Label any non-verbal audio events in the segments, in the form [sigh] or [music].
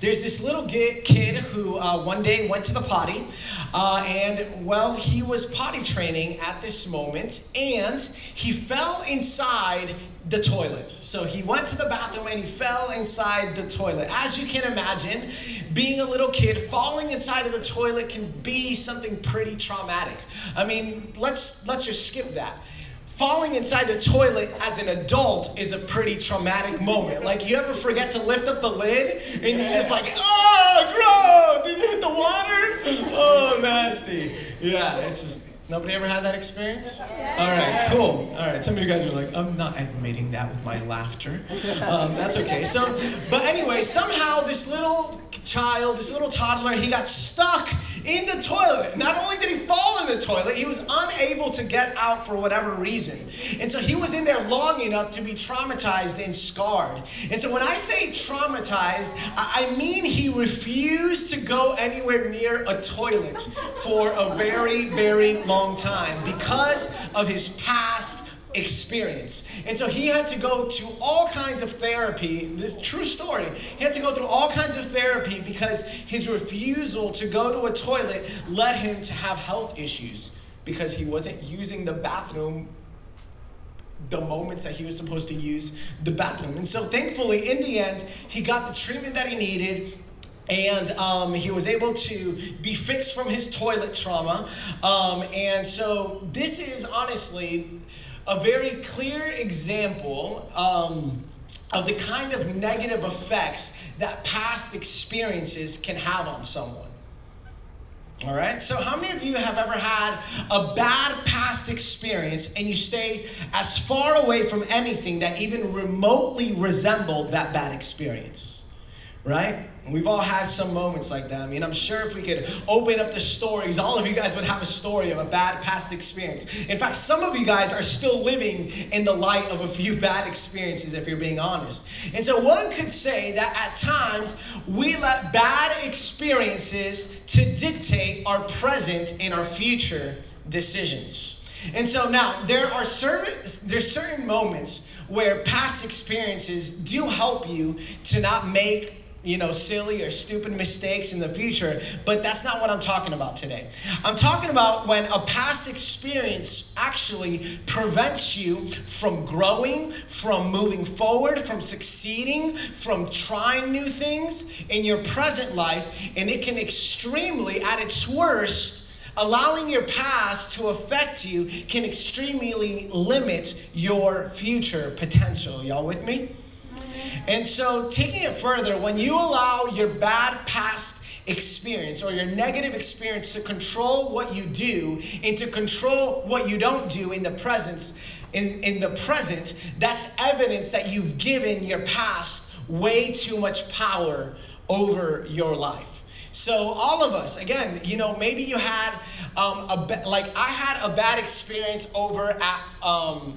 there's this little kid who uh, one day went to the potty, uh, and well, he was potty training at this moment, and he fell inside the toilet. So he went to the bathroom and he fell inside the toilet. As you can imagine, being a little kid, falling inside of the toilet can be something pretty traumatic. I mean, let's let's just skip that falling inside the toilet as an adult is a pretty traumatic moment. Like, you ever forget to lift up the lid and you're just like, oh, gross! Did you hit the water? Oh, nasty. Yeah, it's just. Nobody ever had that experience? All right, cool. All right, some of you guys are like, I'm not admitting that with my laughter. Um, that's okay. So, but anyway, somehow this little child, this little toddler, he got stuck in the toilet. Not only did he fall in the toilet, he was unable to get out for whatever reason. And so he was in there long enough to be traumatized and scarred. And so when I say traumatized, I mean he refused to go anywhere near a toilet for a very, very long time because of his past experience. And so he had to go to all kinds of therapy. This true story. He had to go through all kinds of therapy because his refusal to go to a toilet led him to have health issues because he wasn't using the bathroom the moments that he was supposed to use the bathroom. And so thankfully, in the end, he got the treatment that he needed and um, he was able to be fixed from his toilet trauma. Um, and so, this is honestly a very clear example um, of the kind of negative effects that past experiences can have on someone. All right, so how many of you have ever had a bad past experience and you stay as far away from anything that even remotely resembled that bad experience? Right? We've all had some moments like that. I mean, I'm sure if we could open up the stories, all of you guys would have a story of a bad past experience. In fact, some of you guys are still living in the light of a few bad experiences, if you're being honest. And so one could say that at times we let bad experiences to dictate our present and our future decisions. And so now there are certain there's certain moments where past experiences do help you to not make you know, silly or stupid mistakes in the future, but that's not what I'm talking about today. I'm talking about when a past experience actually prevents you from growing, from moving forward, from succeeding, from trying new things in your present life, and it can extremely, at its worst, allowing your past to affect you can extremely limit your future potential. Y'all with me? And so, taking it further, when you allow your bad past experience or your negative experience to control what you do and to control what you don't do in the presence, in, in the present, that's evidence that you've given your past way too much power over your life. So all of us, again, you know, maybe you had um, a ba- like I had a bad experience over at, um,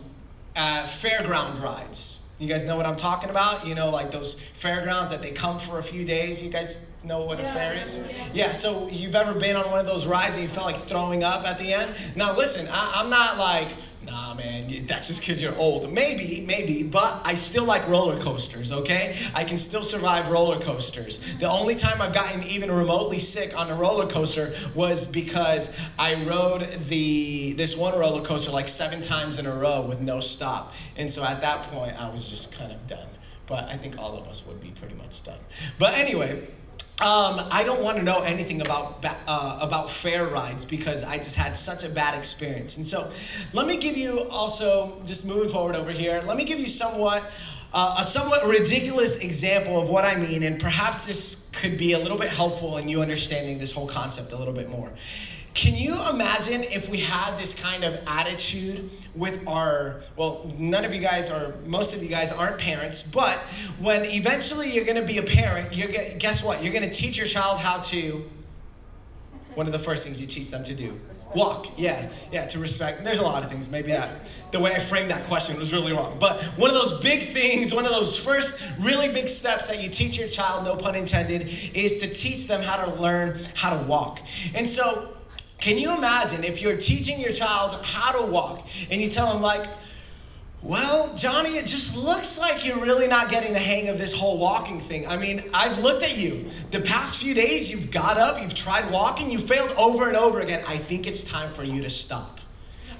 at fairground rides. You guys know what I'm talking about? You know, like those fairgrounds that they come for a few days. You guys know what yeah. a fair is? Yeah, so you've ever been on one of those rides and you felt like throwing up at the end? Now, listen, I, I'm not like, nah, man, that's just because you're old. Maybe, maybe, but I still like roller coasters, okay? I can still survive roller coasters. The only time I've gotten even remotely sick on a roller coaster was because I rode the this one roller coaster like seven times in a row with no stop. And so at that point, I was just kind of done. But I think all of us would be pretty much done. But anyway, um, I don't want to know anything about uh, about fair rides because I just had such a bad experience. And so, let me give you also just moving forward over here. Let me give you somewhat uh, a somewhat ridiculous example of what I mean, and perhaps this could be a little bit helpful in you understanding this whole concept a little bit more. Can you imagine if we had this kind of attitude with our, well, none of you guys or most of you guys aren't parents, but when eventually you're going to be a parent, you're gonna, guess what? You're going to teach your child how to, one of the first things you teach them to do. Walk, yeah, yeah, to respect. There's a lot of things. Maybe that the way I framed that question was really wrong. But one of those big things, one of those first really big steps that you teach your child, no pun intended, is to teach them how to learn how to walk. And so can you imagine if you're teaching your child how to walk and you tell them, like, Well, Johnny, it just looks like you're really not getting the hang of this whole walking thing. I mean, I've looked at you. The past few days, you've got up, you've tried walking, you failed over and over again. I think it's time for you to stop.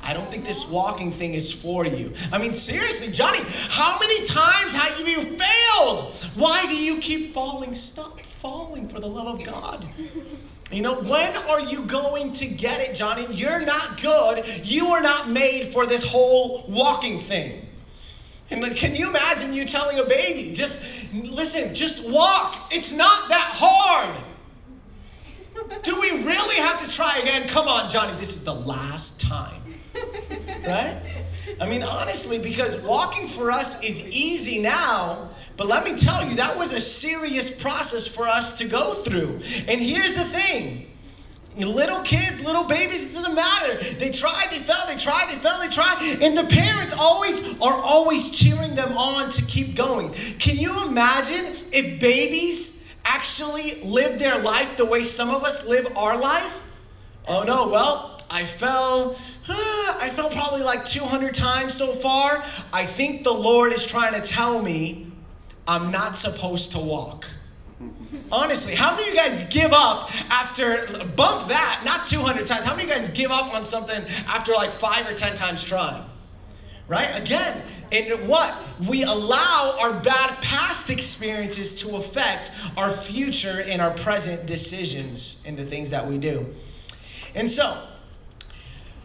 I don't think this walking thing is for you. I mean, seriously, Johnny, how many times have you failed? Why do you keep falling? Stop falling for the love of God. You know, when are you going to get it, Johnny? You're not good. You are not made for this whole walking thing. And can you imagine you telling a baby, just listen, just walk? It's not that hard. Do we really have to try again? Come on, Johnny, this is the last time. Right? I mean, honestly, because walking for us is easy now, but let me tell you, that was a serious process for us to go through. And here's the thing little kids, little babies, it doesn't matter. They tried, they fell, they tried, they fell, they tried. And the parents always are always cheering them on to keep going. Can you imagine if babies actually lived their life the way some of us live our life? Oh no, well, I fell. I fell probably like 200 times so far. I think the Lord is trying to tell me I'm not supposed to walk. Honestly, how many of you guys give up after, bump that, not 200 times, how many of you guys give up on something after like five or 10 times trying? Right? Again, in what? We allow our bad past experiences to affect our future and our present decisions in the things that we do. And so,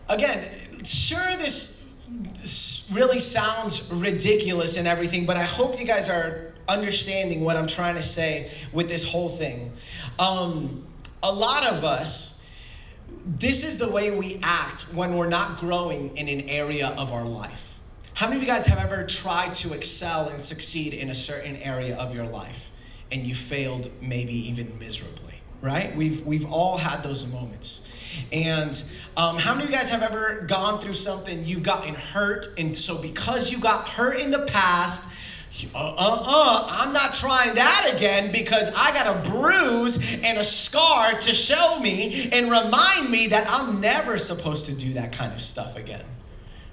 again, sure, this, this really sounds ridiculous and everything, but I hope you guys are understanding what I'm trying to say with this whole thing. Um, a lot of us, this is the way we act when we're not growing in an area of our life. How many of you guys have ever tried to excel and succeed in a certain area of your life and you failed maybe even miserably, right? We've, we've all had those moments. And um, how many of you guys have ever gone through something, you've gotten hurt, and so because you got hurt in the past, uh, uh, uh, I'm not trying that again because I got a bruise and a scar to show me and remind me that I'm never supposed to do that kind of stuff again.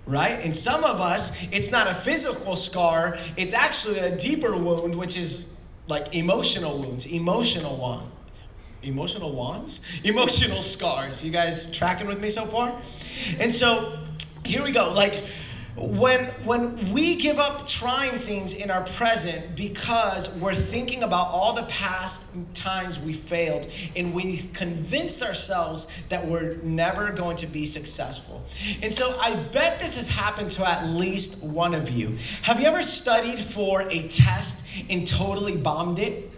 Right? And some of us, it's not a physical scar, it's actually a deeper wound, which is like emotional wounds, emotional one. Emotional wands? [laughs] Emotional scars. You guys tracking with me so far? And so here we go. Like, when when we give up trying things in our present because we're thinking about all the past times we failed and we convinced ourselves that we're never going to be successful and so i bet this has happened to at least one of you have you ever studied for a test and totally bombed it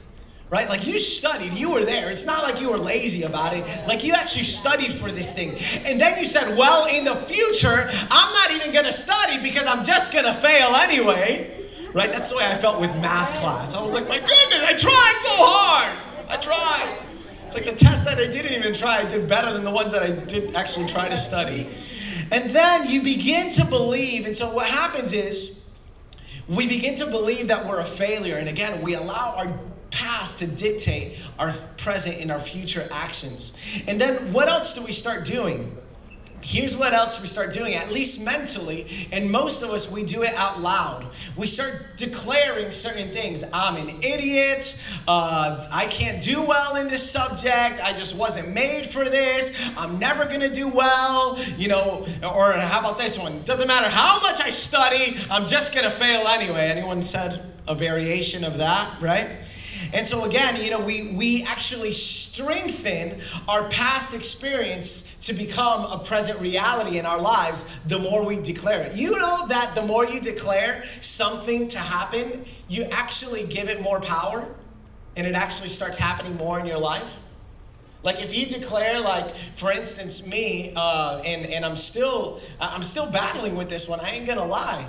right? Like you studied, you were there. It's not like you were lazy about it. Like you actually studied for this thing. And then you said, well, in the future, I'm not even going to study because I'm just going to fail anyway. Right? That's the way I felt with math class. I was like, my goodness, I tried so hard. I tried. It's like the test that I didn't even try, I did better than the ones that I did actually try to study. And then you begin to believe. And so what happens is we begin to believe that we're a failure. And again, we allow our past to dictate our present and our future actions. And then what else do we start doing? Here's what else we start doing, at least mentally, and most of us, we do it out loud. We start declaring certain things. I'm an idiot. Uh, I can't do well in this subject. I just wasn't made for this. I'm never going to do well. You know, or how about this one? Doesn't matter how much I study, I'm just going to fail anyway. Anyone said a variation of that, right? And so again, you know, we, we actually strengthen our past experience to become a present reality in our lives the more we declare it. You know that the more you declare something to happen, you actually give it more power and it actually starts happening more in your life. Like if you declare, like for instance, me, uh, and and I'm still I'm still battling with this one. I ain't gonna lie.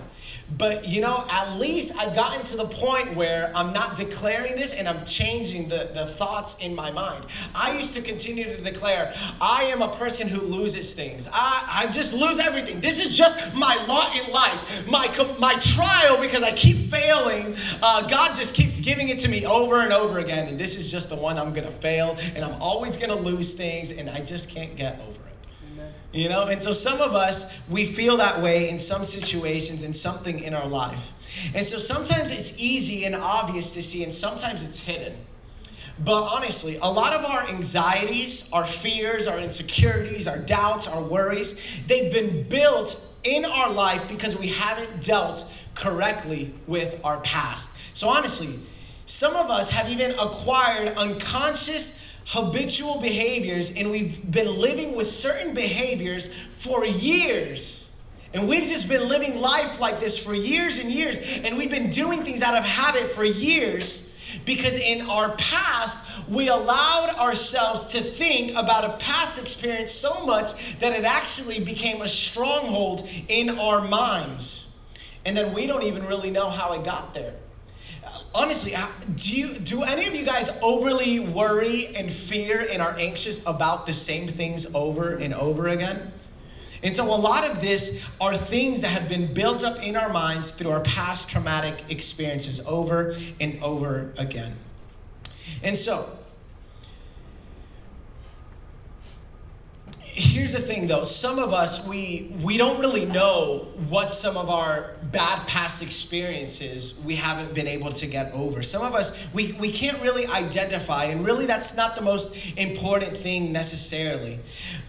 But you know, at least I've gotten to the point where I'm not declaring this and I'm changing the, the thoughts in my mind. I used to continue to declare, I am a person who loses things. I, I just lose everything. This is just my lot in life, my, my trial because I keep failing. Uh, God just keeps giving it to me over and over again. And this is just the one I'm going to fail and I'm always going to lose things and I just can't get over it. You know, and so some of us, we feel that way in some situations, in something in our life. And so sometimes it's easy and obvious to see, and sometimes it's hidden. But honestly, a lot of our anxieties, our fears, our insecurities, our doubts, our worries, they've been built in our life because we haven't dealt correctly with our past. So honestly, some of us have even acquired unconscious habitual behaviors and we've been living with certain behaviors for years. And we've just been living life like this for years and years. And we've been doing things out of habit for years because in our past, we allowed ourselves to think about a past experience so much that it actually became a stronghold in our minds. And then we don't even really know how it got there honestly, do you do any of you guys overly worry and fear and are anxious about the same things over and over again? And so a lot of this are things that have been built up in our minds through our past traumatic experiences over and over again. And so here's the thing though. Some of us we we don't really know what some of our bad past experiences we haven't been able to get over. Some of us we, we can't really identify and really that's not the most important thing necessarily.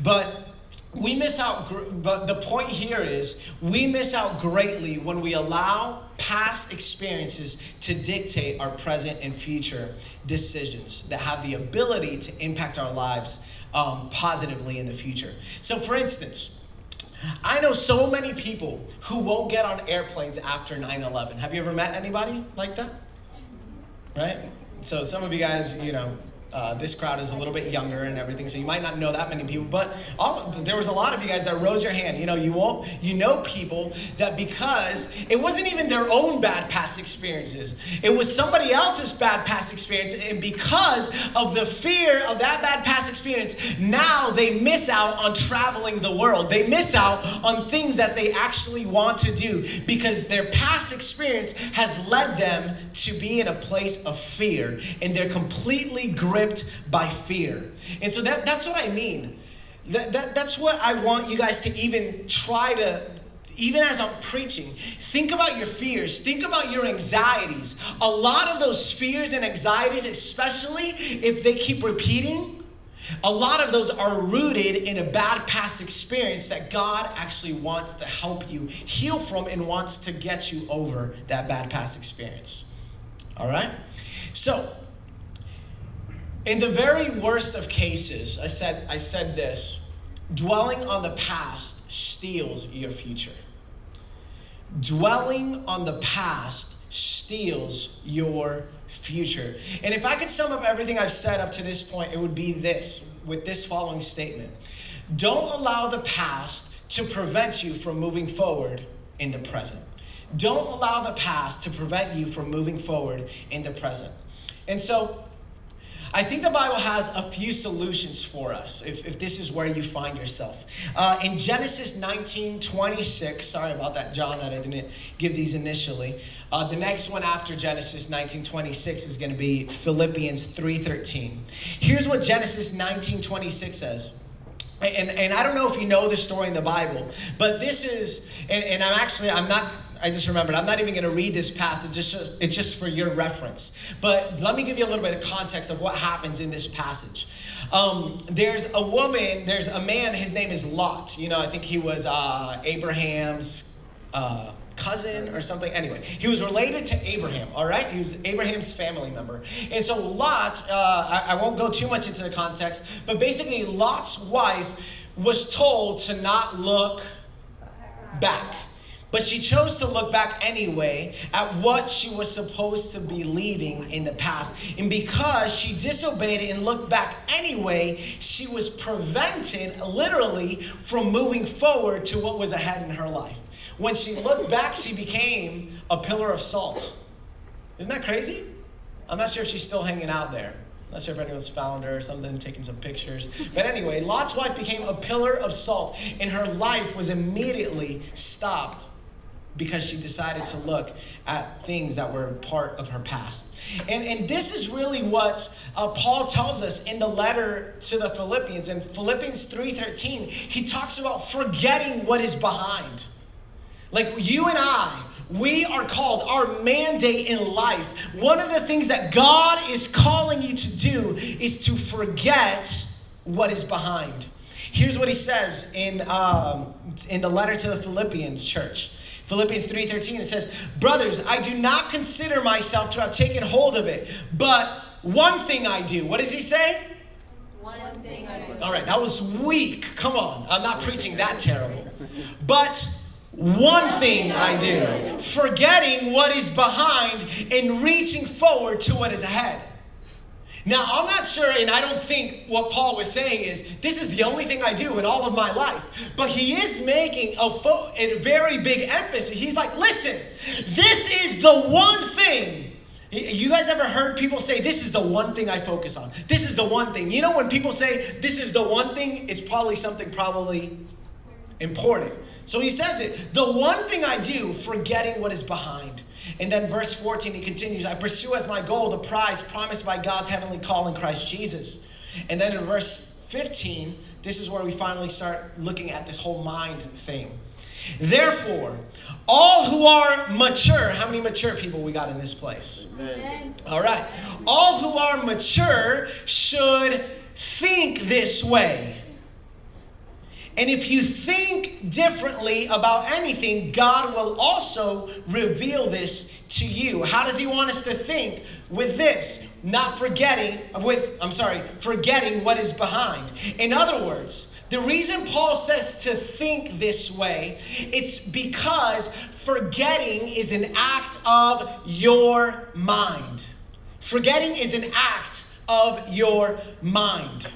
But we miss out but the point here is we miss out greatly when we allow past experiences to dictate our present and future decisions that have the ability to impact our lives um, positively in the future. So, for instance, I know so many people who won't get on airplanes after 9 11. Have you ever met anybody like that? Right? So, some of you guys, you know, uh, this crowd is a little bit younger and everything, so you might not know that many people. But all, there was a lot of you guys that rose your hand. You know, you won't, you know, people that because it wasn't even their own bad past experiences, it was somebody else's bad past experience, and because of the fear of that bad past experience, now they miss out on traveling the world. They miss out on things that they actually want to do because their past experience has led them to be in a place of fear, and they're completely gripped gripped by fear. And so that, that's what I mean. That, that, that's what I want you guys to even try to, even as I'm preaching, think about your fears, think about your anxieties. A lot of those fears and anxieties, especially if they keep repeating, a lot of those are rooted in a bad past experience that God actually wants to help you heal from and wants to get you over that bad past experience. All right? So, in the very worst of cases, I said, I said this dwelling on the past steals your future. Dwelling on the past steals your future. And if I could sum up everything I've said up to this point, it would be this with this following statement Don't allow the past to prevent you from moving forward in the present. Don't allow the past to prevent you from moving forward in the present. And so, I think the Bible has a few solutions for us if, if this is where you find yourself. Uh, in Genesis 19 26, sorry about that, John, that I didn't give these initially. Uh, the next one after Genesis 19 26 is going to be Philippians 3 13. Here's what Genesis 19 26 says. And, and I don't know if you know this story in the Bible, but this is, and, and I'm actually, I'm not I just remembered. I'm not even going to read this passage. It's just, it's just for your reference. But let me give you a little bit of context of what happens in this passage. Um, there's a woman, there's a man, his name is Lot. You know, I think he was uh, Abraham's uh, cousin or something. Anyway, he was related to Abraham, all right? He was Abraham's family member. And so Lot, uh, I, I won't go too much into the context, but basically, Lot's wife was told to not look back. But she chose to look back anyway at what she was supposed to be leaving in the past. And because she disobeyed and looked back anyway, she was prevented literally from moving forward to what was ahead in her life. When she looked back, she became a pillar of salt. Isn't that crazy? I'm not sure if she's still hanging out there. I'm not sure if anyone's found her or something, taking some pictures. But anyway, Lot's wife became a pillar of salt, and her life was immediately stopped because she decided to look at things that were part of her past. And, and this is really what uh, Paul tells us in the letter to the Philippians. In Philippians 3.13, he talks about forgetting what is behind. Like you and I, we are called, our mandate in life, one of the things that God is calling you to do is to forget what is behind. Here's what he says in, um, in the letter to the Philippians church. Philippians 3:13 it says, "Brothers, I do not consider myself to have taken hold of it, but one thing I do." What does he say? One thing I do. All right, that was weak. Come on. I'm not preaching that terrible. But one thing I do, forgetting what is behind and reaching forward to what is ahead. Now, I'm not sure, and I don't think what Paul was saying is this is the only thing I do in all of my life. But he is making a, fo- a very big emphasis. He's like, listen, this is the one thing. You guys ever heard people say, This is the one thing I focus on? This is the one thing. You know, when people say, This is the one thing, it's probably something probably important. So he says it the one thing I do, forgetting what is behind. And then verse 14, he continues, I pursue as my goal the prize promised by God's heavenly call in Christ Jesus. And then in verse 15, this is where we finally start looking at this whole mind thing. Therefore, all who are mature, how many mature people we got in this place? Amen. All right. All who are mature should think this way. And if you think differently about anything, God will also reveal this to you. How does He want us to think? With this, not forgetting, with, I'm sorry, forgetting what is behind. In other words, the reason Paul says to think this way, it's because forgetting is an act of your mind. Forgetting is an act of your mind.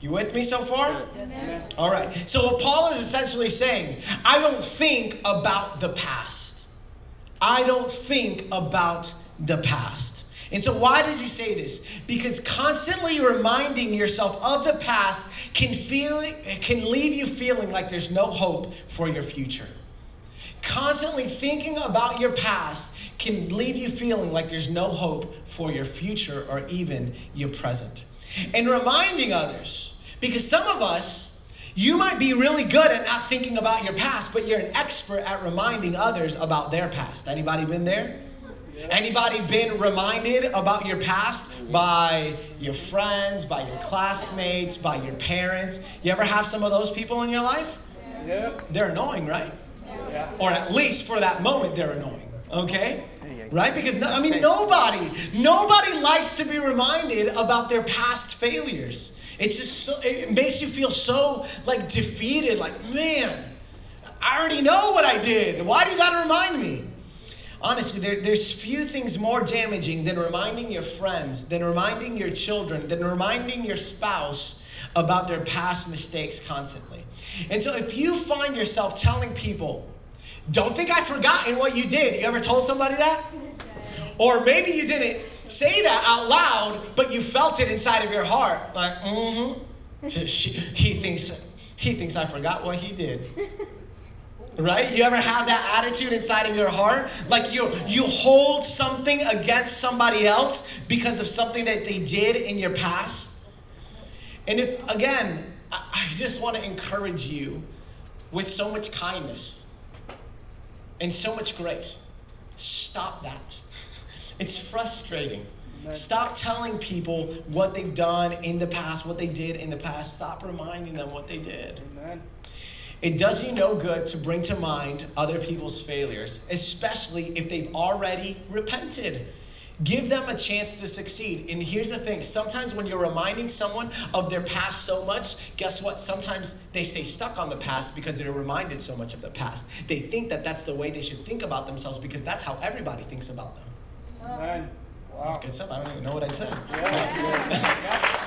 You with me so far? Amen. All right. So what Paul is essentially saying, I don't think about the past. I don't think about the past. And so why does he say this? Because constantly reminding yourself of the past can feel can leave you feeling like there's no hope for your future. Constantly thinking about your past can leave you feeling like there's no hope for your future or even your present. And reminding others, because some of us, you might be really good at not thinking about your past, but you're an expert at reminding others about their past. Anybody been there? Anybody been reminded about your past by your friends, by your classmates, by your parents? You ever have some of those people in your life? Yep. They're annoying, right? Yeah. Or at least for that moment, they're annoying. Okay? Right? Because no, I mean, nobody, nobody likes to be reminded about their past failures. It's just so, it makes you feel so like defeated. Like, man, I already know what I did. Why do you got to remind me? Honestly, there, there's few things more damaging than reminding your friends, than reminding your children, than reminding your spouse about their past mistakes constantly. And so if you find yourself telling people, don't think I've forgotten what you did. You ever told somebody that? Or maybe you didn't say that out loud, but you felt it inside of your heart. Like, mm-hmm. She- He thinks he thinks I forgot what he did. [laughs] Right? You ever have that attitude inside of your heart? Like you you hold something against somebody else because of something that they did in your past? And if again, I, I just want to encourage you with so much kindness and so much grace. Stop that. It's frustrating. Stop telling people what they've done in the past, what they did in the past. Stop reminding them what they did. Amen. It does you no good to bring to mind other people's failures, especially if they've already repented. Give them a chance to succeed. And here's the thing sometimes when you're reminding someone of their past so much, guess what? Sometimes they stay stuck on the past because they're reminded so much of the past. They think that that's the way they should think about themselves because that's how everybody thinks about them. Amen. That's Wow. good stuff. I don't even know what I said. Yeah. [laughs]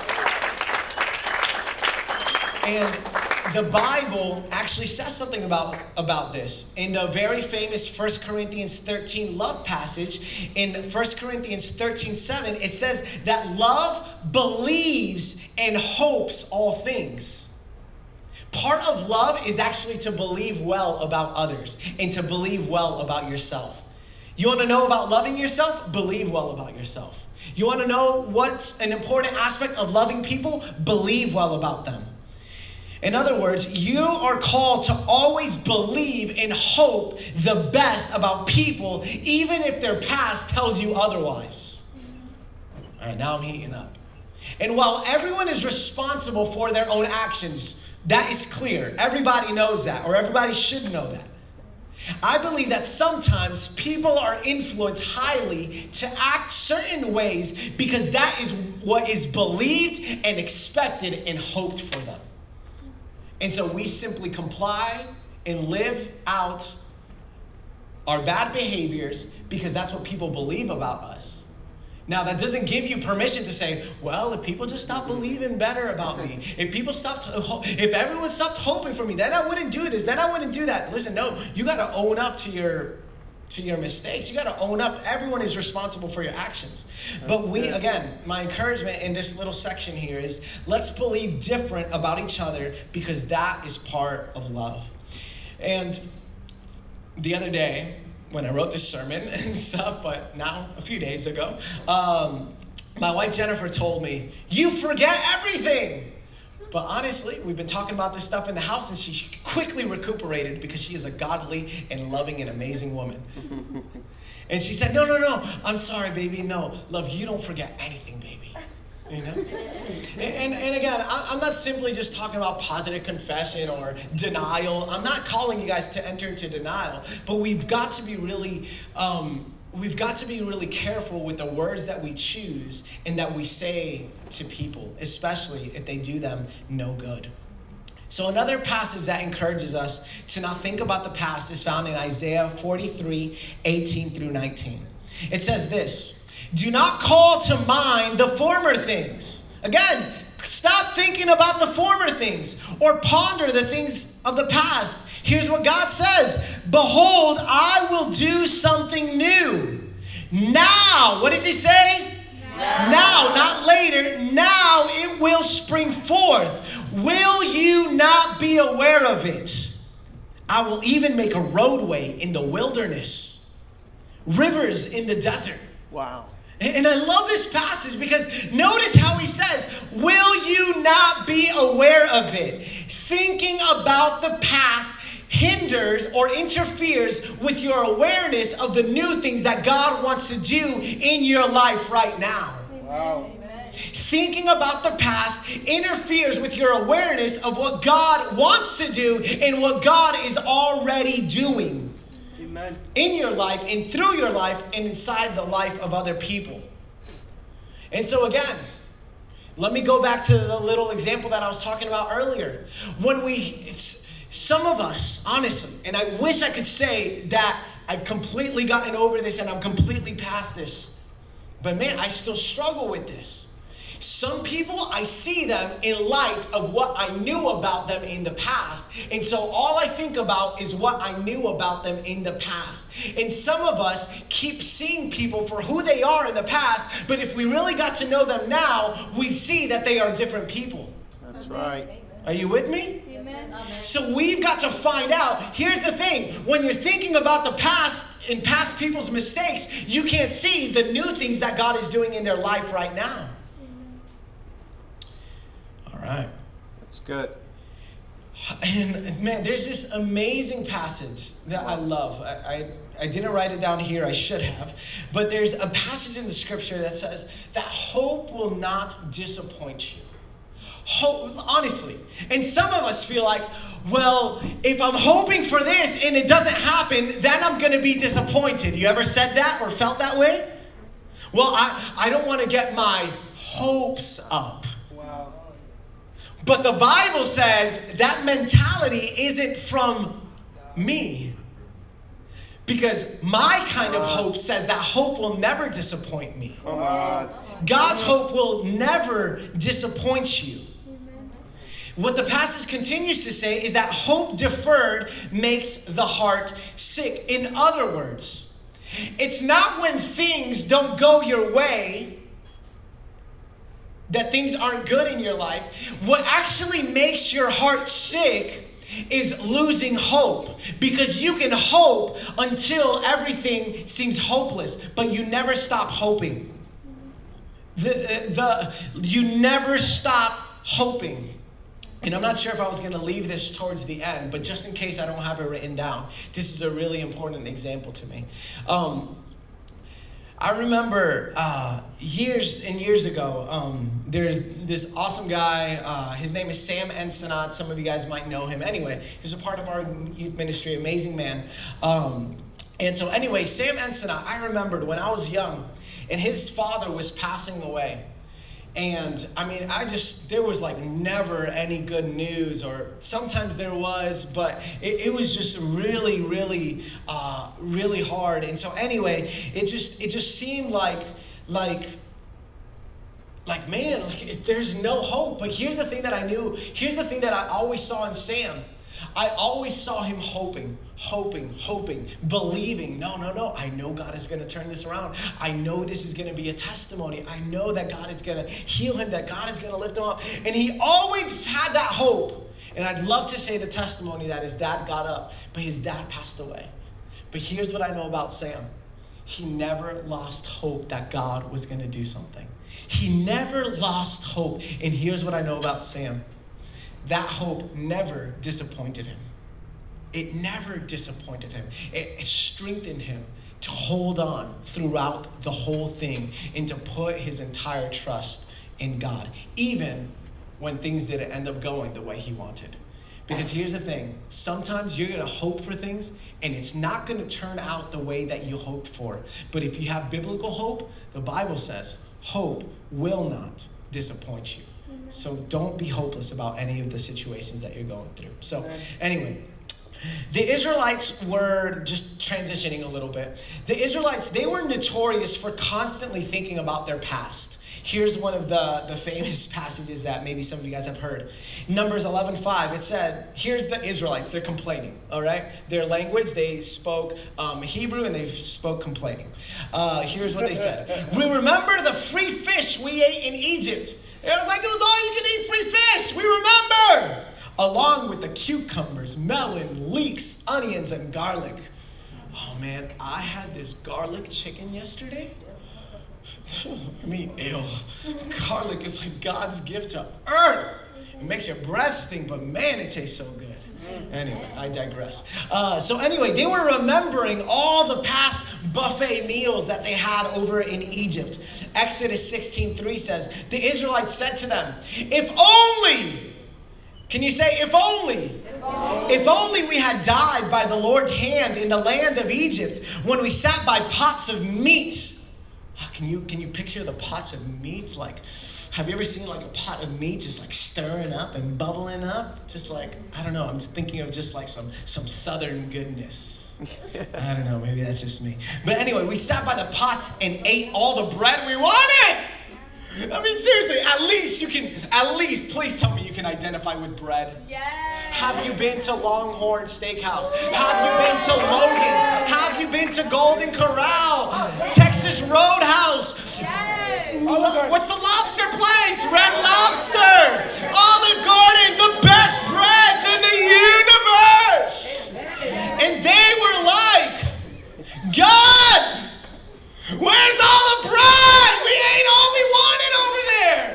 And the Bible actually says something about, about this. In the very famous 1 Corinthians 13 love passage, in 1 Corinthians 13 7, it says that love believes and hopes all things. Part of love is actually to believe well about others and to believe well about yourself. You want to know about loving yourself? Believe well about yourself. You want to know what's an important aspect of loving people? Believe well about them. In other words, you are called to always believe and hope the best about people, even if their past tells you otherwise. All right, now I'm heating up. And while everyone is responsible for their own actions, that is clear. Everybody knows that, or everybody should know that. I believe that sometimes people are influenced highly to act certain ways because that is what is believed and expected and hoped for them. And so we simply comply and live out our bad behaviors because that's what people believe about us. Now, that doesn't give you permission to say, well, if people just stop believing better about me, if people stopped, if everyone stopped hoping for me, then I wouldn't do this, then I wouldn't do that. Listen, no, you got to own up to your to your mistakes. You got to own up. Everyone is responsible for your actions. But we, again, my encouragement in this little section here is let's believe different about each other because that is part of love. And the other day, when I wrote this sermon [laughs] and stuff, but now a few days ago, um, my wife Jennifer told me, You forget everything. But honestly, we've been talking about this stuff in the house, and she quickly recuperated because she is a godly and loving and amazing woman. [laughs] and she said, No, no, no, I'm sorry, baby. No, love, you don't forget anything, baby. You know? And, and, and again, I, I'm not simply just talking about positive confession or denial. I'm not calling you guys to enter into denial, but we've got to be really. Um, we've got to be really careful with the words that we choose and that we say to people, especially if they do them no good. So, another passage that encourages us to not think about the past is found in Isaiah 43 18 through 19. It says this Do not call to mind the former things. Again, stop thinking about the former things or ponder the things of the past. Here's what God says Behold, I will do something new. Now, what does He say? Now. now, not later. Now it will spring forth. Will you not be aware of it? I will even make a roadway in the wilderness, rivers in the desert. Wow. And I love this passage because notice how he says, Will you not be aware of it? Thinking about the past hinders or interferes with your awareness of the new things that God wants to do in your life right now. Wow. Thinking about the past interferes with your awareness of what God wants to do and what God is already doing Amen. in your life and through your life and inside the life of other people. And so, again, let me go back to the little example that I was talking about earlier. When we, some of us, honestly, and I wish I could say that I've completely gotten over this and I'm completely past this, but man, I still struggle with this. Some people, I see them in light of what I knew about them in the past. And so all I think about is what I knew about them in the past. And some of us keep seeing people for who they are in the past, but if we really got to know them now, we'd see that they are different people. That's right. Are you with me? Amen. So we've got to find out. Here's the thing when you're thinking about the past and past people's mistakes, you can't see the new things that God is doing in their life right now. All right. That's good. And man, there's this amazing passage that I love. I, I, I didn't write it down here, I should have. But there's a passage in the scripture that says that hope will not disappoint you. Honestly. And some of us feel like, well, if I'm hoping for this and it doesn't happen, then I'm going to be disappointed. You ever said that or felt that way? Well, I, I don't want to get my hopes up. Wow. But the Bible says that mentality isn't from me. Because my kind of hope says that hope will never disappoint me. God's hope will never disappoint you. What the passage continues to say is that hope deferred makes the heart sick. In other words, it's not when things don't go your way that things aren't good in your life. What actually makes your heart sick is losing hope because you can hope until everything seems hopeless, but you never stop hoping. The, the, you never stop hoping. And I'm not sure if I was going to leave this towards the end, but just in case I don't have it written down, this is a really important example to me. Um, I remember uh, years and years ago, um, there's this awesome guy. Uh, his name is Sam Ensenat. Some of you guys might know him. Anyway, he's a part of our youth ministry, amazing man. Um, and so, anyway, Sam Ensenat, I remembered when I was young, and his father was passing away. And I mean, I just, there was like never any good news, or sometimes there was, but it, it was just really, really, uh, really hard. And so, anyway, it just, it just seemed like, like, like man, like, there's no hope. But here's the thing that I knew, here's the thing that I always saw in Sam. I always saw him hoping, hoping, hoping, believing. No, no, no. I know God is going to turn this around. I know this is going to be a testimony. I know that God is going to heal him, that God is going to lift him up. And he always had that hope. And I'd love to say the testimony that his dad got up, but his dad passed away. But here's what I know about Sam he never lost hope that God was going to do something. He never lost hope. And here's what I know about Sam that hope never disappointed him. It never disappointed him. It, it, strengthened him to hold on throughout the whole thing and to put his entire trust in God, even when things didn't end up going the way he wanted. Because here's the thing sometimes you're to hope for things and it's not to turn out the way that you hoped for. But if you have biblical hope, the Bible says hope will not disappoint you. So don't be hopeless about any of the situations that you're going through. So, anyway, the Israelites were just transitioning a little bit. The Israelites, they were notorious for constantly thinking about their past. Here's one of the, the famous [laughs] passages that maybe some of you guys have heard. Numbers 11.5, it said, here's the Israelites, they're complaining, all right? Their language, they spoke um, Hebrew and they spoke complaining. Uh, here's what they said. we remember the free fish we ate in Egypt it was like it was all you can eat free fish. We remember. Along with the cucumbers, melon, leeks, onions, and garlic. Oh man, I had this garlic chicken yesterday. [laughs] I mean, ew. Garlic is like God's gift to earth. It makes your breath stink, but man, it tastes so good. Anyway, I digress. Uh, so, anyway, they were remembering all the past buffet meals that they had over in Egypt. Exodus 16 3 says, The Israelites said to them, If only, can you say, if only? If only. We had died by the Lord's hand in the land of Egypt when we sat by pots of meat. Ah, can you, can you picture the pots of meat? Like, have you ever seen like a pot of meat just like stirring up and bubbling up? Just like, I don't know, I'm thinking of just like some some southern goodness. I don't know, maybe that's just me. But anyway, we sat by the pots and ate all the bread we wanted. I mean, seriously, at least you can, at least, please tell me you can identify with bread. Yes. Have you been to Longhorn Steakhouse? Have you been to Logan's? Have you been to Golden Corral? Texas Roadhouse? Yes. What's the lobster place? Red Lobster. Olive Garden, the best breads in the universe. And they were like, God, where's all the bread? We ate all we wanted over there.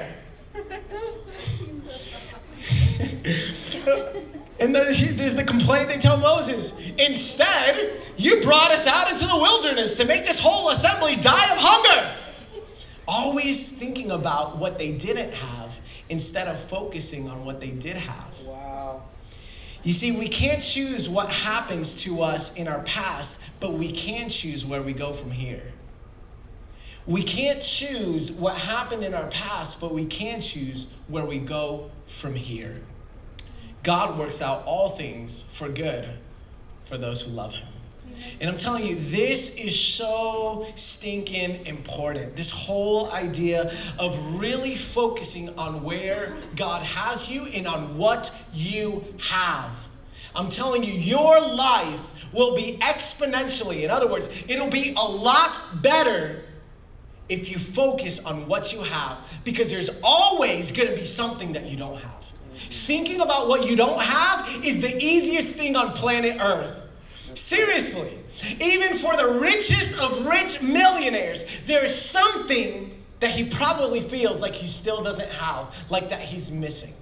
and then there's the complaint they tell Moses. Instead, you brought us out into the wilderness to make this whole assembly die of hunger always thinking about what they didn't have instead of focusing on what they did have. Wow. You see, we can't choose what happens to us in our past, but we can choose where we go from here. We can't choose what happened in our past, but we can choose where we go from here. God works out all things for good for those who love Him. And I'm telling you, this is so stinking important. This whole idea of really focusing on where God has you and on what you have. I'm telling you, your life will be exponentially, in other words, it'll be a lot better if you focus on what you have because there's always going to be something that you don't have. Thinking about what you don't have is the easiest thing on planet Earth. Seriously. Even for the richest of rich millionaires, there is something that he probably feels like he still doesn't have, like that he's missing.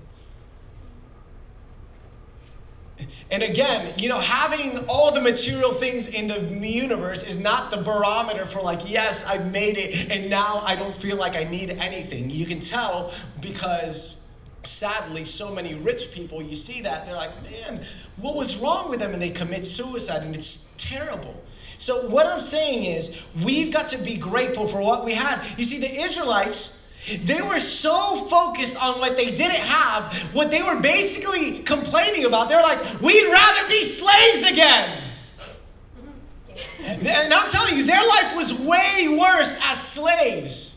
And again, you know, having all the material things in the universe is not the barometer for, like, yes, I've made it and now I don't feel like I need anything. You can tell because sadly, so many rich people, you see that, they're like, man, what was wrong with them? And they commit suicide, and it's terrible. So, what I'm saying is, we've got to be grateful for what we had. You see, the Israelites, they were so focused on what they didn't have, what they were basically complaining about. They're like, we'd rather be slaves again. [laughs] And I'm telling you, their life was way worse as slaves.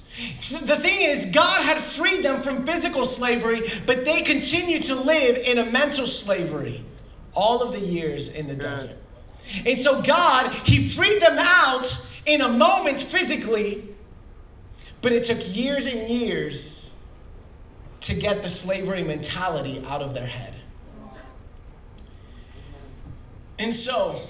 The thing is, God had freed them from physical slavery, but they continued to live in a mental slavery all of the years in the desert. And so, God, He freed them out in a moment physically, but it took years and years to get the slavery mentality out of their head. And so,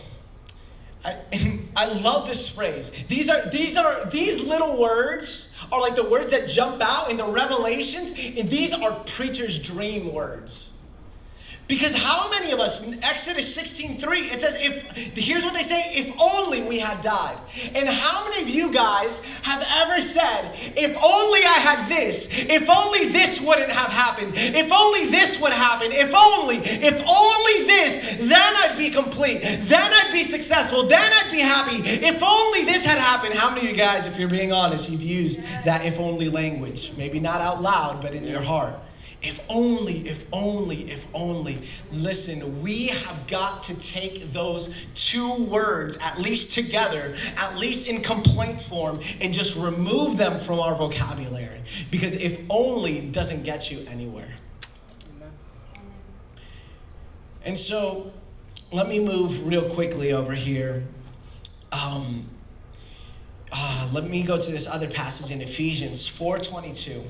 I, [laughs] I love this phrase. These are these are these little words are like the words that jump out in the revelations, and these are preacher's dream words. Because how many of us, in Exodus 16 3, it says, if here's what they say, if only we had died. And how many of you guys ever said, if only I had this, if only this wouldn't have happened, if only this would happen, if only, if only this, then I'd be complete, then I'd be successful, then I'd be happy, if only this had happened. How many of you guys, if you're being honest, you've used that if only language? Maybe not out loud, but in your heart. If only, if only, if only. Listen, we have got to take those two words, at least together, at least in complaint form, and just remove them from our vocabulary. Because if only doesn't get you anywhere. And so, let me move real quickly over here. Um, uh, let me go to this other passage in Ephesians 422.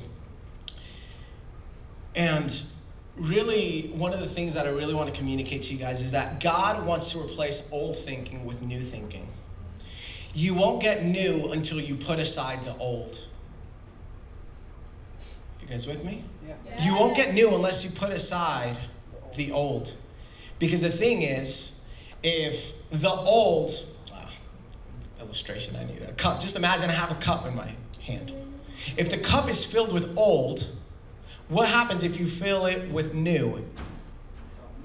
And really, one of the things that I really want to communicate to you guys is that God wants to replace old thinking with new thinking. You won't get new until you put aside the old. You guys with me? Yeah. You won't get new unless you put aside the old. Because the thing is, if the old, uh, illustration I need a cup, just imagine I have a cup in my hand. If the cup is filled with old, what happens if you fill it with new?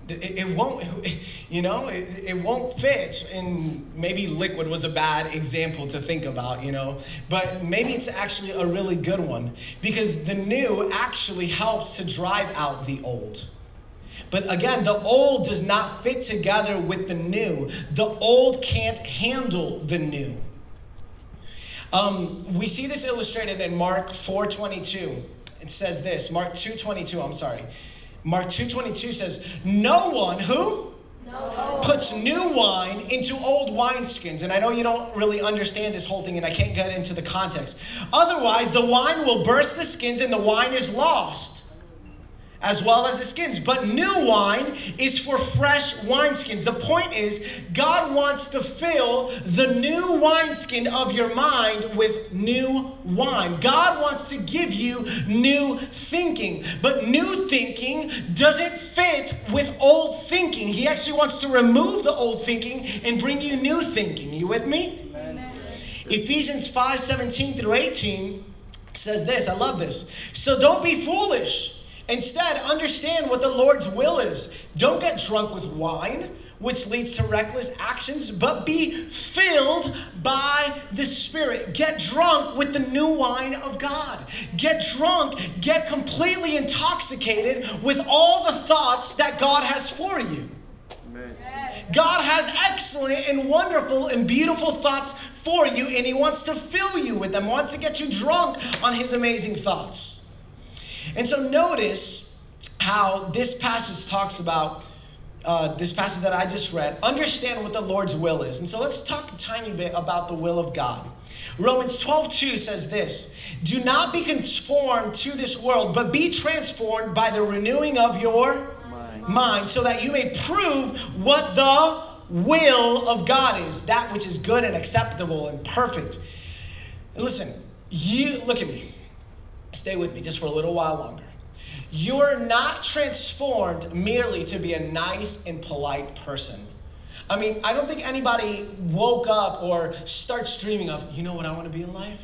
It, it won't, [laughs] you know, it, it won't fit. And maybe liquid was a bad example to think about, you know, but maybe it's actually a really good one because the new actually helps to drive out the old. But again, the old does not fit together with the new. The old can't handle the new. Um, we see this illustrated in Mark 4:22 it says this mark 222 i'm sorry mark 222 says no one who no. puts new wine into old wineskins. And I know you don't really understand this whole thing, and I can't get into the context. Otherwise, the wine will burst the skins and the wine is lost as well as the skins. But new wine is for fresh wineskins. The point is, God wants to fill the new wineskin of your mind with new wine. God wants to give you new thinking. But new thinking doesn't fit with old thinking. He actually wants to remove the old thinking and bring you new thinking. You with me? Amen. Ephesians 5 17 through 18 says this. I love this. So don't be foolish Instead, understand what the Lord's will is. Don't get drunk with wine, which leads to reckless actions, but be filled by the Spirit. Get drunk with the new wine of God. Get drunk, get completely intoxicated with all the thoughts that God has for you. Amen. God has excellent and wonderful and beautiful thoughts for you, and He wants to fill you with them, wants to get you drunk on His amazing thoughts. And so notice how this passage talks about uh, this passage that I just read. Understand what the Lord's will is. And so let's talk a tiny bit about the will of God. Romans 12, 2 says this Do not be conformed to this world, but be transformed by the renewing of your Mind. mind, so that you may prove what the will of God is, that which is good and acceptable and perfect. And listen, you look at me. Stay with me just for a little while longer. You're not transformed merely to be a nice and polite person. I mean, I don't think anybody woke up or starts dreaming of, you know what I want to be in life?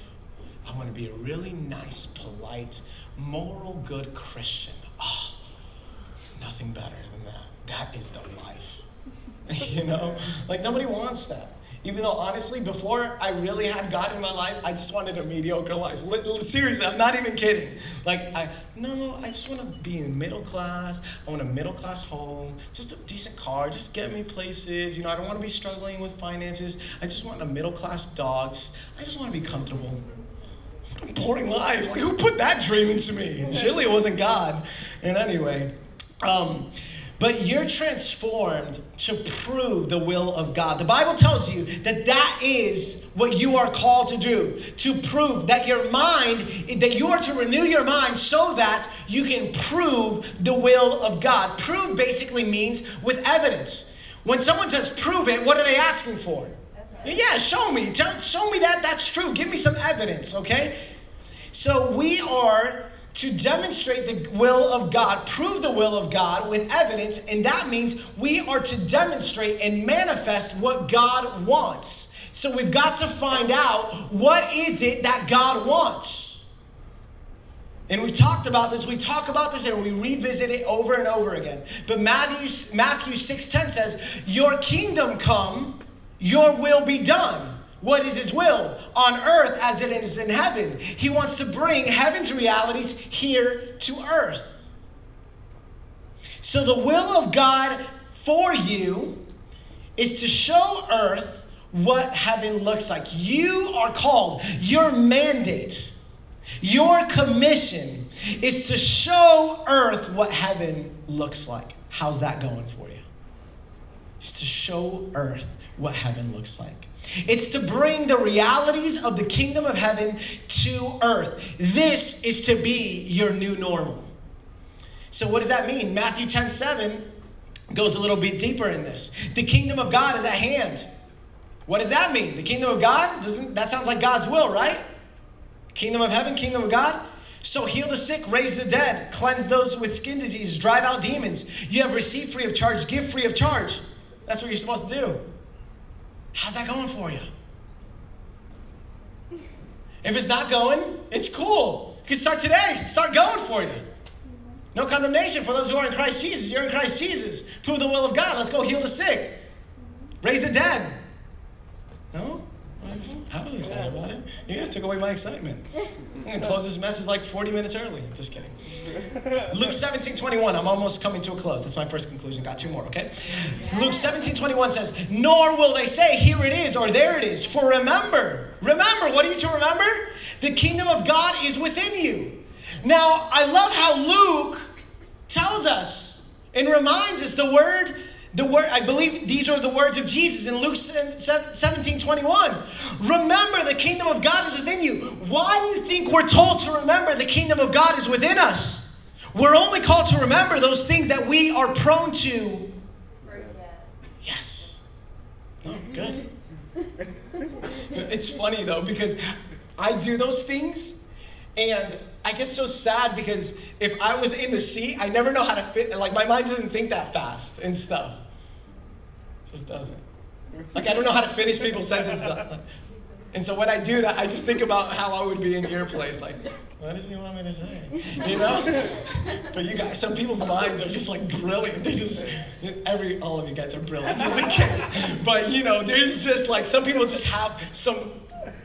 I want to be a really nice, polite, moral, good Christian. Oh, nothing better than that. That is the life. [laughs] you know? Like, nobody wants that. Even though, honestly, before I really had God in my life, I just wanted a mediocre life. Li- li- Seriously, I'm not even kidding. Like, I, no, I just want to be in middle class. I want a middle class home, just a decent car, just get me places. You know, I don't want to be struggling with finances. I just want a middle class dog. Just, I just want to be comfortable. What a boring life. Like, who put that dream into me? [laughs] Surely it wasn't God. And anyway, um, but you're transformed to prove the will of God. The Bible tells you that that is what you are called to do to prove that your mind, that you are to renew your mind so that you can prove the will of God. Prove basically means with evidence. When someone says prove it, what are they asking for? Yeah, show me. Tell, show me that that's true. Give me some evidence, okay? So we are to demonstrate the will of God, prove the will of God with evidence, and that means we are to demonstrate and manifest what God wants. So we've got to find out what is it that God wants. And we've talked about this, we talk about this and we revisit it over and over again. But Matthew Matthew 6:10 says, "Your kingdom come, your will be done." What is his will? On earth as it is in heaven. He wants to bring heaven's realities here to earth. So the will of God for you is to show earth what heaven looks like. You are called, your mandate, your commission is to show earth what heaven looks like. How's that going for you? It's to show earth what heaven looks like. It's to bring the realities of the kingdom of heaven to earth. This is to be your new normal. So, what does that mean? Matthew 10 7 goes a little bit deeper in this. The kingdom of God is at hand. What does that mean? The kingdom of God? Doesn't that sounds like God's will, right? Kingdom of heaven, kingdom of God. So heal the sick, raise the dead, cleanse those with skin diseases, drive out demons. You have received free of charge, give free of charge. That's what you're supposed to do. How's that going for you? If it's not going, it's cool. You can start today. Start going for you. No condemnation for those who are in Christ Jesus. You're in Christ Jesus. Prove the will of God. Let's go heal the sick. Raise the dead. No? Was, I was excited about it. You guys took away my excitement. I'm to close this message like 40 minutes early. Just kidding. Luke 17, 21. I'm almost coming to a close. That's my first conclusion. Got two more, okay? Luke 17, 21 says, Nor will they say, Here it is, or there it is. For remember, remember, what are you to remember? The kingdom of God is within you. Now, I love how Luke tells us and reminds us the word the word i believe these are the words of jesus in luke 17 21 remember the kingdom of god is within you. Why do you think we're told to remember the kingdom of god is within us? We're only called to remember those things that we are prone to. Yes. Oh good. [laughs] It's funny though because i do those things and I get so sad because if I was in the seat, I never know how to fit. Like my mind doesn't think that fast and stuff. Just doesn't. Like I don't know how to finish people's sentences. And so when I do that, I just think about how I would be in your place. Like, what does he want me to say? You know? But you guys, some people's minds are just like brilliant. They just every all of you guys are brilliant, just in case. But you know, there's just like some people just have some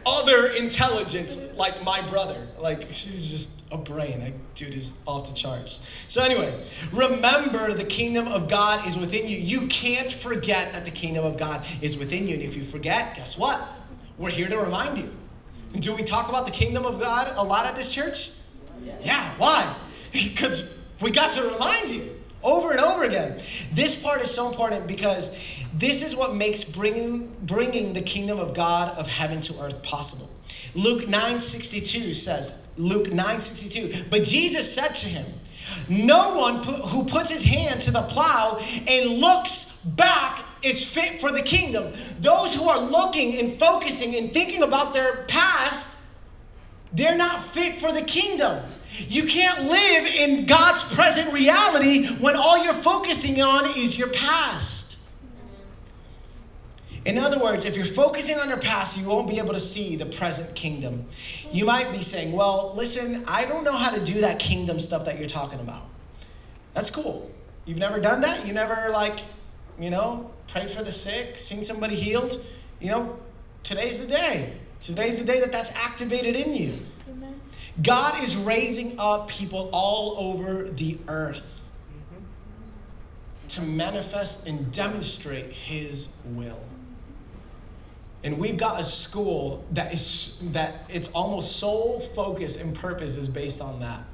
other intelligence like my brother. Like she's just a brain. That dude is off the charts. So anyway, remember the kingdom of God is within you. You can't forget that the kingdom of God is within you. And if you forget, guess what? We're here to remind you. And do we talk about the kingdom of God a lot at this church? Yeah, why? [laughs] Because we got to remind you over and over again. This part is so important because this is what makes bringing, bringing the kingdom of God of heaven to earth possible. Luke 9:62 says, Luke 9:62. But Jesus said to him, "No one pu- who puts his hand to the plow and looks back is fit for the kingdom." Those who are looking and focusing and thinking about their past, they're not fit for the kingdom. You can't live in God's present reality when all you're focusing on is your past. In other words, if you're focusing on your past, you won't be able to see the present kingdom. You might be saying, Well, listen, I don't know how to do that kingdom stuff that you're talking about. That's cool. You've never done that? You never, like, you know, prayed for the sick, seen somebody healed? You know, today's the day. Today's the day that that's activated in you. God is raising up people all over the earth to manifest and demonstrate His will. And we've got a school that is that its almost sole focus and purpose is based on that.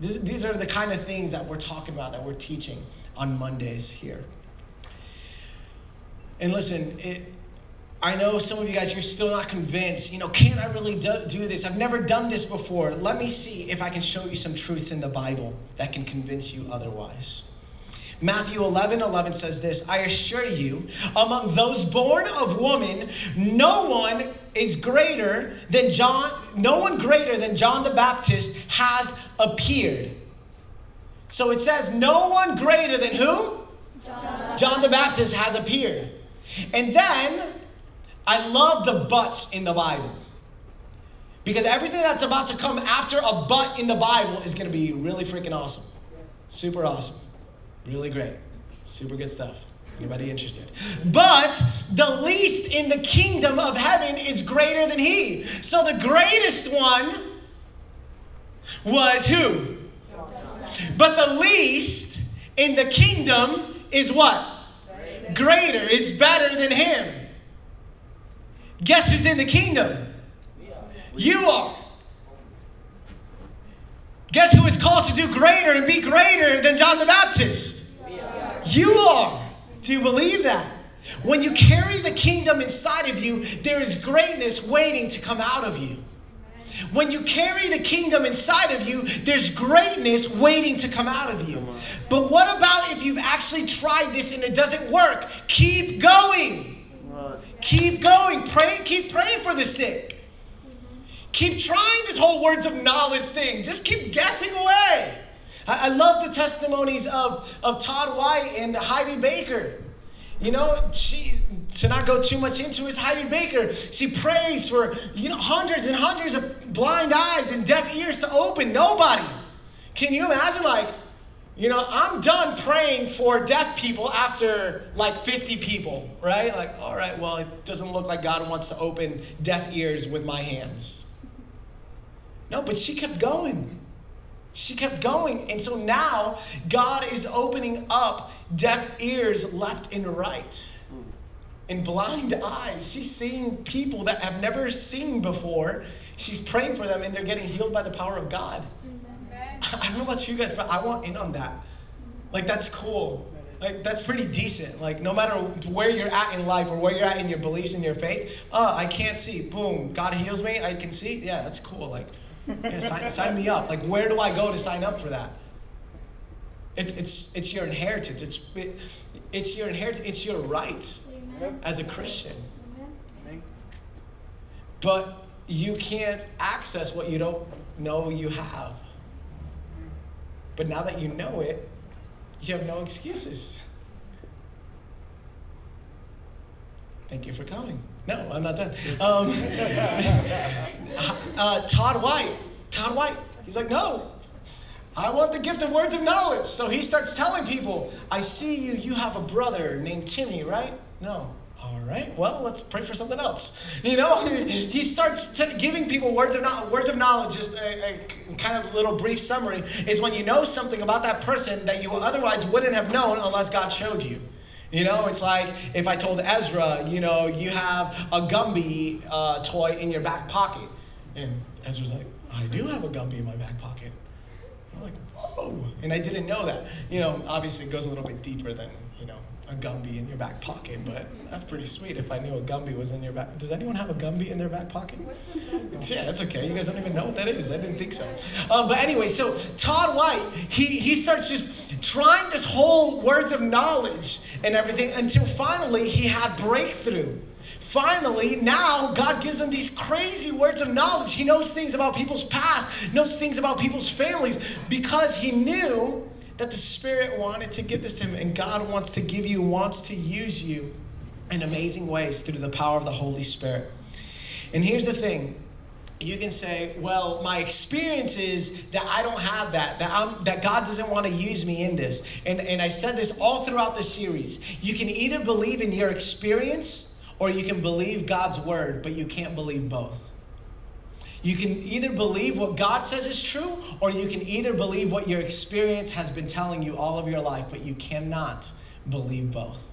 This, these are the kind of things that we're talking about, that we're teaching on Mondays here. And listen, it, I know some of you guys, you're still not convinced. You know, can I really do, do this? I've never done this before. Let me see if I can show you some truths in the Bible that can convince you otherwise. Matthew 11 11 says this I assure you, among those born of woman, no one is greater than John, no one greater than John the Baptist has appeared. So it says, no one greater than who? John. John the Baptist has appeared. And then I love the buts in the Bible. Because everything that's about to come after a but in the Bible is going to be really freaking awesome. Super awesome. Really great. Super good stuff. Anybody interested? But the least in the kingdom of heaven is greater than he. So the greatest one was who? But the least in the kingdom is what? Greater, is better than him. Guess who's in the kingdom? You are. Guess who is called to do greater and be greater than John the Baptist? You are. Do you believe that? When you carry the kingdom inside of you, there is greatness waiting to come out of you. When you carry the kingdom inside of you, there's greatness waiting to come out of you. But what about if you've actually tried this and it doesn't work? Keep going. Keep going. Pray, keep praying for the sick. Keep trying this whole words of knowledge thing. Just keep guessing away. I, I love the testimonies of, of Todd White and Heidi Baker. You know, she to not go too much into is Heidi Baker. She prays for you know hundreds and hundreds of blind eyes and deaf ears to open. Nobody. Can you imagine like you know, I'm done praying for deaf people after like 50 people, right? Like, all right, well, it doesn't look like God wants to open deaf ears with my hands. No, but she kept going. She kept going. And so now God is opening up deaf ears left and right and blind eyes. She's seeing people that have never seen before. She's praying for them and they're getting healed by the power of God. I don't know about you guys, but I want in on that. Like, that's cool. Like, that's pretty decent. Like, no matter where you're at in life or where you're at in your beliefs and your faith, oh, I can't see. Boom, God heals me. I can see. Yeah, that's cool. Like, yeah, sign, [laughs] sign me up. Like, where do I go to sign up for that? It, it's, it's your inheritance. It's, it, it's your inheritance. It's your right as a Christian. But you can't access what you don't know you have. But now that you know it, you have no excuses. Thank you for coming. No, I'm not done. Um, [laughs] uh, Todd White. Todd White. He's like, no, I want the gift of words of knowledge. So he starts telling people, I see you, you have a brother named Timmy, right? No. Right, well, let's pray for something else. You know, [laughs] he starts t- giving people words of, no- words of knowledge, just a, a kind of little brief summary, is when you know something about that person that you otherwise wouldn't have known unless God showed you. You know, it's like if I told Ezra, you know, you have a Gumby uh, toy in your back pocket. And Ezra's like, I do have a Gumby in my back pocket. I'm like, whoa. And I didn't know that. You know, obviously it goes a little bit deeper than, a Gumby in your back pocket, but that's pretty sweet if I knew a Gumby was in your back. Does anyone have a Gumby in their back pocket? It's- yeah, that's okay. You guys don't even know what that is. I didn't think so. Um, but anyway, so Todd White, he, he starts just trying this whole words of knowledge and everything until finally he had breakthrough. Finally, now God gives him these crazy words of knowledge. He knows things about people's past, knows things about people's families because he knew that the Spirit wanted to give this to him, and God wants to give you, wants to use you in amazing ways through the power of the Holy Spirit. And here's the thing. You can say, well, my experience is that I don't have that, that, I'm, that God doesn't want to use me in this. And, and I said this all throughout the series. You can either believe in your experience or you can believe God's word, but you can't believe both. You can either believe what God says is true, or you can either believe what your experience has been telling you all of your life, but you cannot believe both.